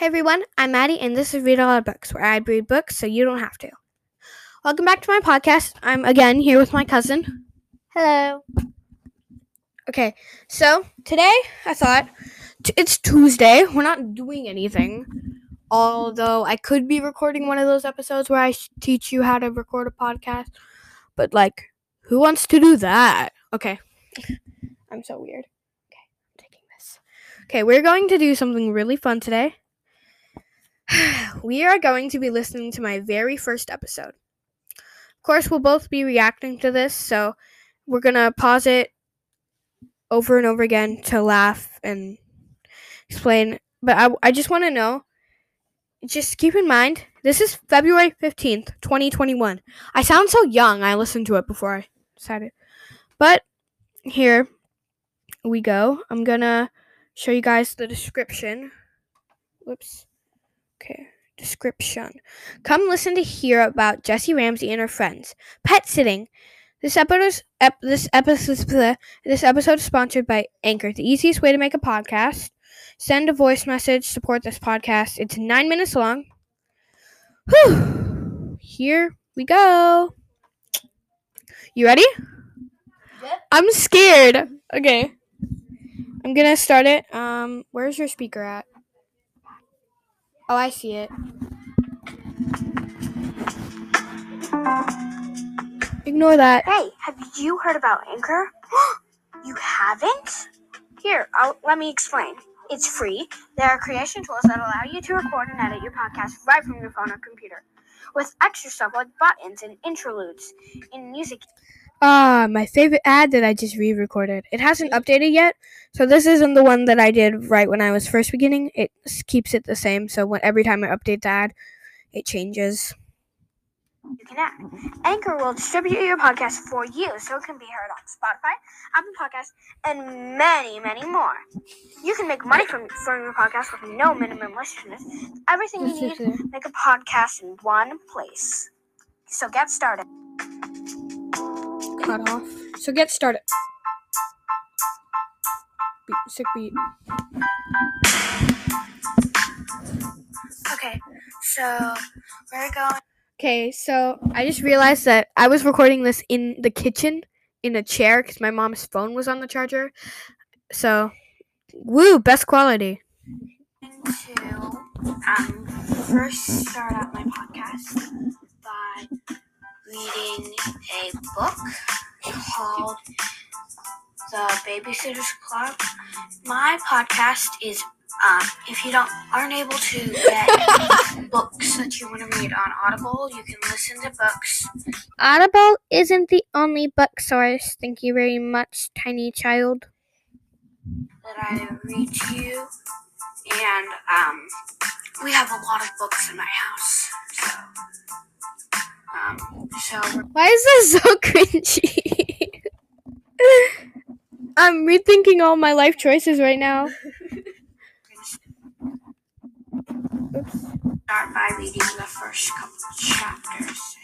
Hey everyone, I'm Maddie, and this is Read a Lot of Books, where I read books so you don't have to. Welcome back to my podcast. I'm again here with my cousin. Hello. Okay, so today I thought t- it's Tuesday. We're not doing anything, although I could be recording one of those episodes where I sh- teach you how to record a podcast. But like, who wants to do that? Okay, I'm so weird. Okay, I'm taking this. Okay, we're going to do something really fun today. we are going to be listening to my very first episode. Of course, we'll both be reacting to this, so we're gonna pause it over and over again to laugh and explain. But I, I just want to know just keep in mind, this is February 15th, 2021. I sound so young. I listened to it before I decided. But here we go. I'm gonna show you guys the description. Whoops. Okay, description. Come listen to hear about Jessi Ramsey and her friends. Pet sitting. This episode, ep, this episode, this episode is sponsored by Anchor, the easiest way to make a podcast. Send a voice message. Support this podcast. It's nine minutes long. Whew. Here we go. You ready? Yep. I'm scared. Okay. I'm gonna start it. Um, where's your speaker at? Oh, I see it. Ignore that. Hey, have you heard about Anchor? you haven't? Here, I'll, let me explain. It's free. There are creation tools that allow you to record and edit your podcast right from your phone or computer, with extra stuff like buttons and interludes in music. Ah, my favorite ad that I just re-recorded. It hasn't updated yet, so this isn't the one that I did right when I was first beginning. It keeps it the same, so when, every time I update the ad, it changes. You can add. Anchor will distribute your podcast for you, so it can be heard on Spotify, Apple Podcasts, and many, many more. You can make money from from your podcast with no minimum listeners. Everything you need make a podcast in one place. So get started. Cut off. So get started. Beat, sick beat. Okay, so we're going. Okay, so I just realized that I was recording this in the kitchen in a chair because my mom's phone was on the charger. So, woo, best quality. to um, first start out my podcast by reading a book called The Babysitter's Club. My podcast is um, if you don't aren't able to get books that you want to read on Audible, you can listen to books. Audible isn't the only book source. Thank you very much, tiny child. that I read to you, and um, we have a lot of books in my house. So, um, so Why is this so cringy? I'm rethinking all my life choices right now. gonna start by reading the first couple chapters.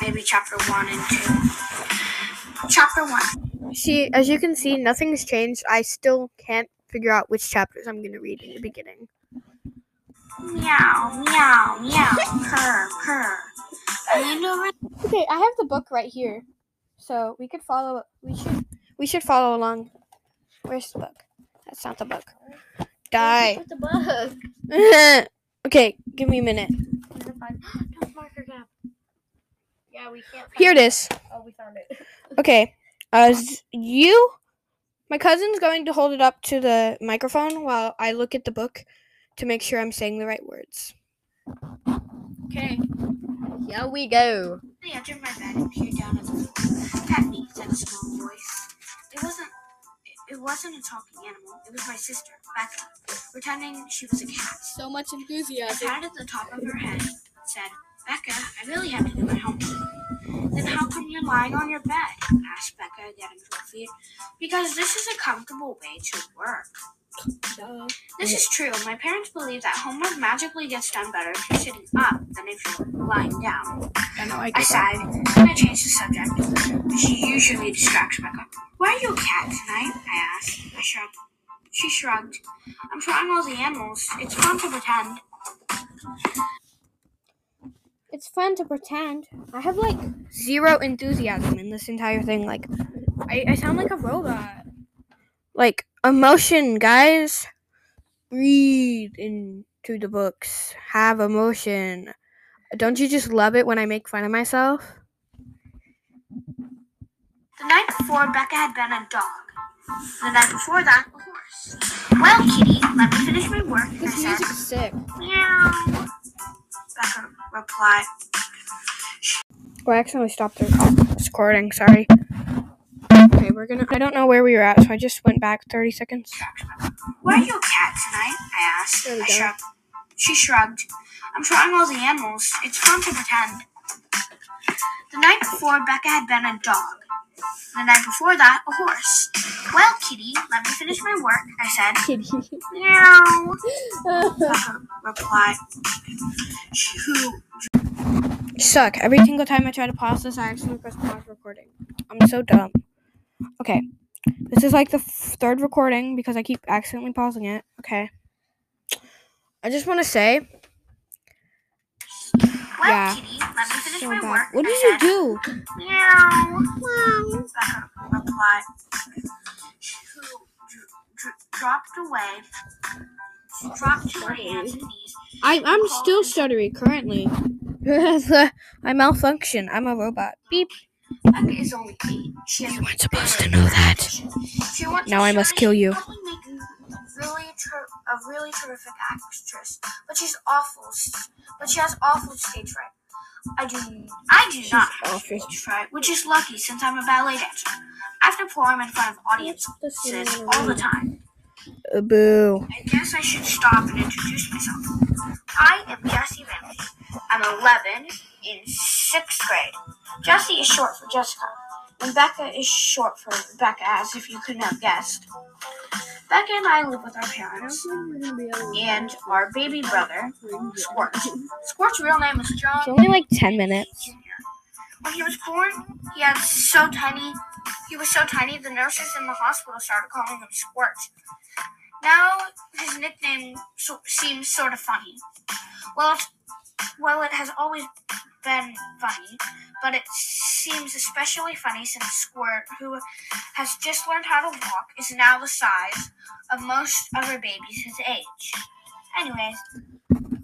Maybe chapter one and two. Chapter one. See, as you can see, nothing's changed. I still can't figure out which chapters I'm going to read in the beginning. Meow, meow, meow, purr, purr. And then over Okay, I have the book right here. So we could follow we should we should follow along. Where's the book? That's not the book. Die. the book. okay, give me a minute. Don't mark her gap. Yeah, we can't. Here it is. Oh, we found it. Okay. Uh, As you my cousin's going to hold it up to the microphone while I look at the book to make sure I'm saying the right words. Okay. Here we go. I entered my bed and peered down at the floor. Me, said a small voice. It wasn't. It, wasn't a talking animal. It was my sister, Becca, pretending she was a cat. So much I enthusiasm. patted the top of her head, said, "Becca, I really have to do my homework." Then how come you're lying on your bed? asked Becca, getting to her feet. Because this is a comfortable way to work. This is true. My parents believe that homework magically gets done better if you're sitting up than if you're lying down. I know I I sighed, and I changed the subject. She usually distracts Becca. Why are you a cat tonight? I asked. I shrugged. She shrugged. I'm trying all the animals. It's fun to pretend. It's fun to pretend. I have like zero enthusiasm in this entire thing. Like, I, I sound like a robot. Like, emotion, guys. Read into the books. Have emotion. Don't you just love it when I make fun of myself? The night before, Becca had been a dog. The night before that, a horse. Well, Kitty, let me finish my work. This music's sick. Meow. Becca replied. Oh, I accidentally stopped the recording. Sorry. Okay, we're gonna. I don't know where we were at, so I just went back 30 seconds. Where are you a cat tonight? I asked. There we I go. shrugged. She shrugged. I'm trying all the animals. It's fun to pretend. The night before, Becca had been a dog. The night before that, a horse. Well, Kitty, let me finish my work. I said. Kitty. Meow. Becca replied. She, who Suck. Every single time I try to pause this, I accidentally press pause recording. I'm so dumb. Okay. This is like the f- third recording because I keep accidentally pausing it. Okay. I just want to say, Well, Yeah. Kitty, let me finish so my bad. work. What did you do? Meow. Becca replied. She who dr- dr- dropped away, dropped to her hands and knees. I I'm still stuttery currently. I malfunction. I'm a robot. Beep. Becca is only eight. She has You a weren't supposed to very know good that. vision. She wants Now to I show must that kill she you. can Probably make really ter- a really terrific actress, but she's awful. s- But she has awful stage fright. I do. I do not have awful. stage fright, which is lucky since I'm a ballet dancer. I have to perform in front of audiences all the time. Uh, boo. I guess I should stop and introduce myself. I am Jessi Ramsey. I'm 11 in sixth grade. Jessi is short for Jessica, and Becca is short for Becca, as if you couldn't have guessed. Becca and I live with our parents and our baby brother, Squirt. Squirt's real name is John. It's only like 10 minutes. Jr. When he was born, he had so tiny. He was so tiny, the nurses in the hospital started calling him Squirt. Now his nickname so, seems sort of funny. Well, it's, well, it has always been funny, but it seems especially funny since Squirt, who has just learned how to walk, is now the size of most other babies his age. Anyways,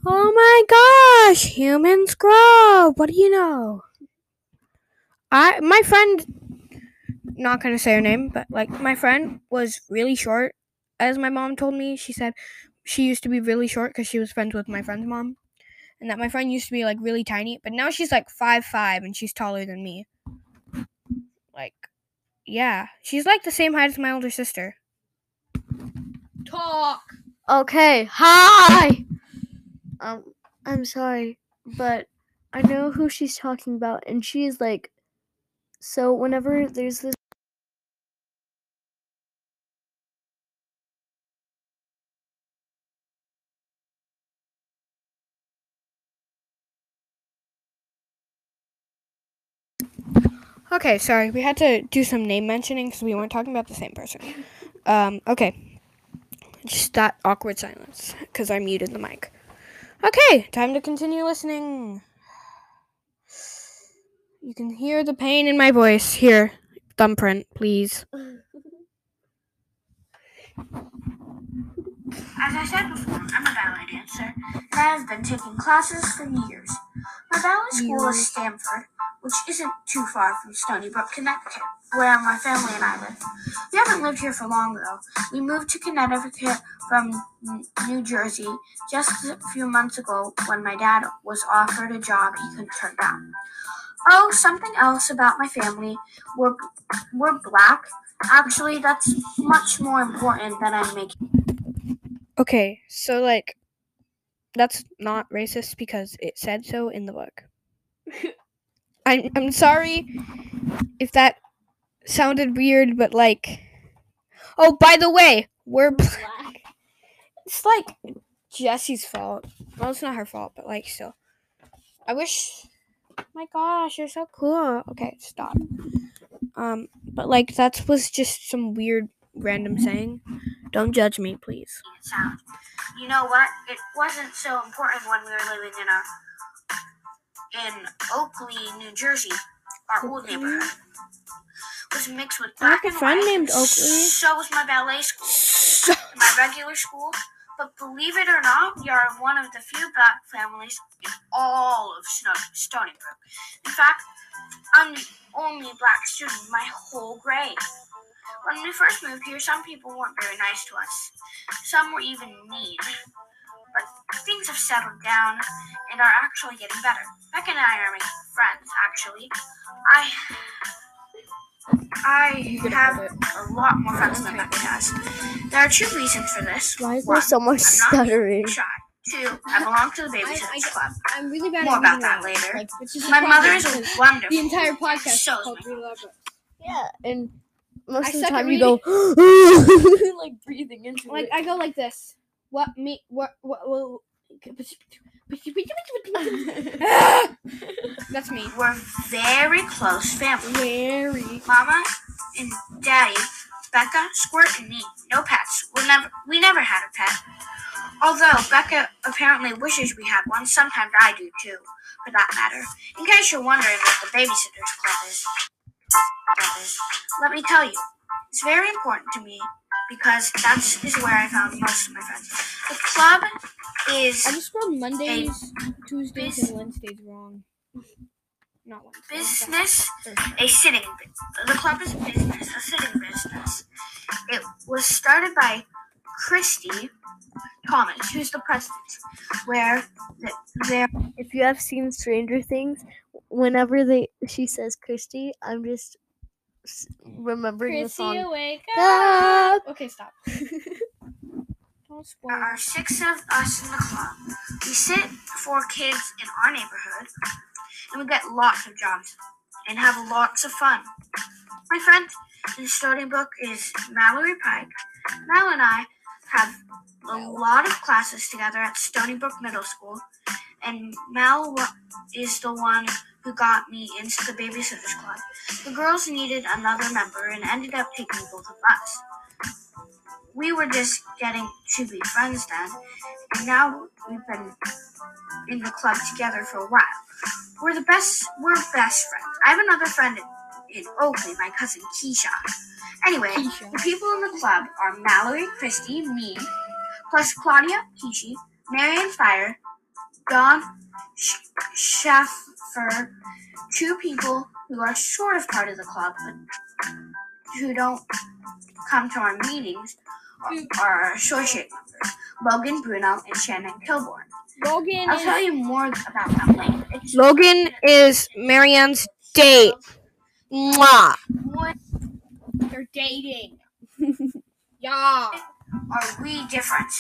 Oh my gosh, humans grow. What do you know? I my friend not gonna say her name, but like my friend was really short. As my mom told me, she said she used to be really short because she was friends with my friend's mom, and that my friend used to be like really tiny, but now she's like five five and she's taller than me. Like, yeah, she's like the same height as my older sister. Talk. Okay, hi. Um, I'm sorry, but I know who she's talking about, and she's like, so whenever there's this. Okay, sorry. We had to do some name mentioning because we weren't talking about the same person. Um, okay. Just that awkward silence because I muted the mic. Okay, time to continue listening. You can hear the pain in my voice. Here, thumbprint, please. As I said before, I'm a ballet dancer, and I have been taking classes for years. My ballet school is Stamford, which isn't too far from Stoneybrook, Connecticut, where my family and I live. We haven't lived here for long, though. We moved to Connecticut from New Jersey just a few months ago when my dad was offered a job he couldn't turn down. Oh, something else about my family. We're, we're black. Actually, that's much more important than I'm making. Okay, so like, that's not racist because it said so in the book. I, I'm sorry if that sounded weird, but like, oh, by the way, we're black. It's like Jessi's fault. Well, it's not her fault, but like, still. I wish. My gosh, you're so cool. Okay, stop. Um, but like, that was just some weird random saying. Don't judge me, please. You know what? It wasn't so important when we were living in our in Oakley, New Jersey, our old neighborhood. Was mixed with I have black a and friend white. named Oakley. So was my ballet school, my regular school. But believe it or not, we are one of the few black families in all of Sno- Stoneybrook. In fact, I'm the only black student in my whole grade. When we first moved here, some people weren't very nice to us. Some were even mean. But things have settled down and are actually getting better. Becca and I are making friends, actually. I I have a lot more friends than Becca has. There are two reasons for this. Why is One, there so much I'm not stuttering? shy. Two, I belong to the I- Babysitters Club. I'm really bad More at about that later. Like, which is a My mother is wonderful. The entire podcast So is called my Read Aloud, but- Yeah, and most I of the time you go like breathing into Like it. I go like this. What me? What? What? what That's me. We're very close family. Very. Mama and Daddy, Becca, Squirt, and me. No pets. We never we never had a pet. Although Becca apparently wishes we had one. Sometimes I do too, for that matter. In case you're wondering what the babysitters club is, club is, let me tell you, it's very important to me because that's is where I found most of my friends. The club is I just spelled Mondays, Tuesdays, bus- and Wednesdays wrong. Not Wednesdays. business a sitting bu- the club is a business a sitting business it was started by kristy thomas who's the president where the, there if you have seen Stranger Things, whenever they she says Christy, I'm just s- remembering the song. wake up. Okay, stop. Don't spoil. there are six of us in the club we sit for kids in our neighborhood and we get lots of jobs and have lots of fun my friend in Stoneybrook is Mallory Pike. Mal and I have a lot of classes together at Stoneybrook Middle School, and Mal is the one who got me into the Babysitters Club. The girls needed another member and ended up taking both of us. We were just getting to be friends then, and now we've been in the club together for a while. We're the best. We're best friends. I have another friend in, in Oakley, my cousin Keisha. Anyway, Keisha. the people in the club are Mallory, Kristy, me, plus Claudia, Kishi, Mary Anne Spier, Sh- Schafer, two people who are sort of part of the club, but who don't come to our meetings are our associate members, Logan, Bruno, and Shannon Kilbourne. Logan I'll is tell you more about them later. It's Logan is Mary Anne's date. Mwah. what They're dating. yeah. Are we different?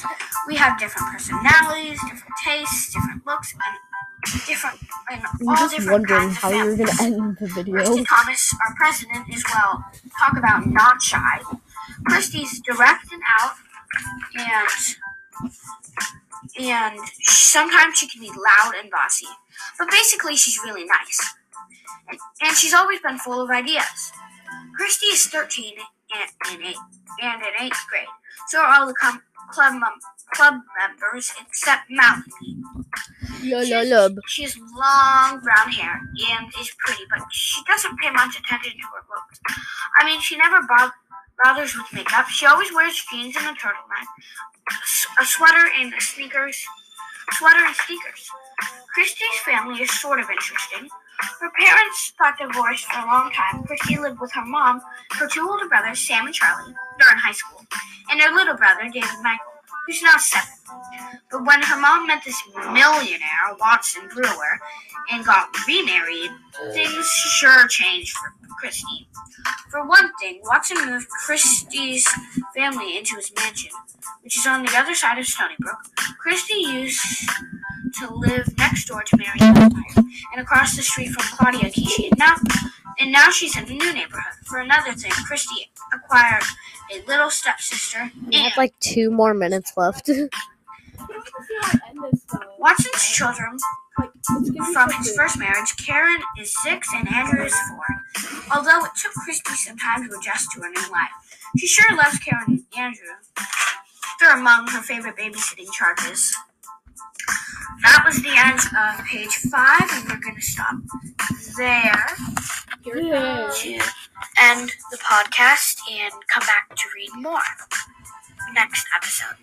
We have different personalities, different tastes, different looks, and different and I'm all just different wondering how you're gonna end the video. Kristy Thomas, our president, is well. Talk about not shy. Kristy's direct and out, and and sometimes she can be loud and bossy, but basically she's really nice, and, and she's always been full of ideas. Kristy is 13 and in eight and in eighth grade. So are all the club mem- club members except Mallory. La She la has- lub. She has long brown hair and is pretty, but she doesn't pay much attention to her looks. I mean, she never bo- bothers with makeup. She always wears jeans and a turtleneck, a sweater and sneakers, sweater and sneakers. Kristy's family is sort of interesting. Her parents got divorced for a long time. Kristy lived with her mom, her two older brothers, Sam and Charlie, they're in high school, and her little brother, David Michael, who's now seven. But when her mom met this millionaire, Watson Brewer, and got remarried, things sure changed for Kristy. For one thing, Watson moved Kristy's family into his mansion, which is on the other side of Stony Brook. Kristy used to live next door to Mary Anne Spier and across the street from Claudia Kishi. Now, and now she's in a new neighborhood. For another thing, Kristy acquired a little stepsister We have like two more minutes left. Watson's children from his first marriage. Karen is six and Andrew is four. Although it took Kristy some time to adjust to her new life, She sure loves Karen and Andrew. They're among her favorite babysitting charges. That was the end of page five, and we're going to stop there Yeah. to end the podcast and come back to read more next episode.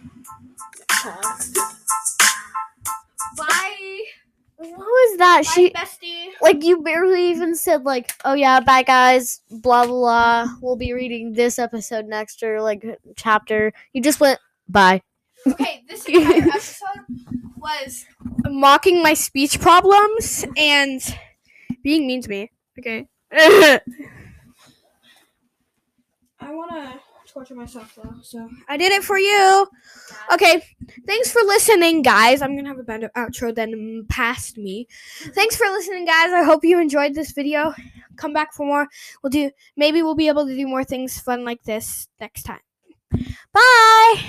Bye. What was that? Bye, She bestie. like you barely even said like, oh yeah, bye guys, blah blah blah. We'll be reading this episode next or like chapter. You just went bye. Okay, this entire episode was mocking my speech problems and being mean to me. Okay. I want to torture myself though, so I did it for you. Okay, thanks for listening, guys. I'm gonna have a better outro than past me. Thanks for listening, guys. I hope you enjoyed this video. Come back for more. We'll do maybe we'll be able to do more things fun like this next time. Bye.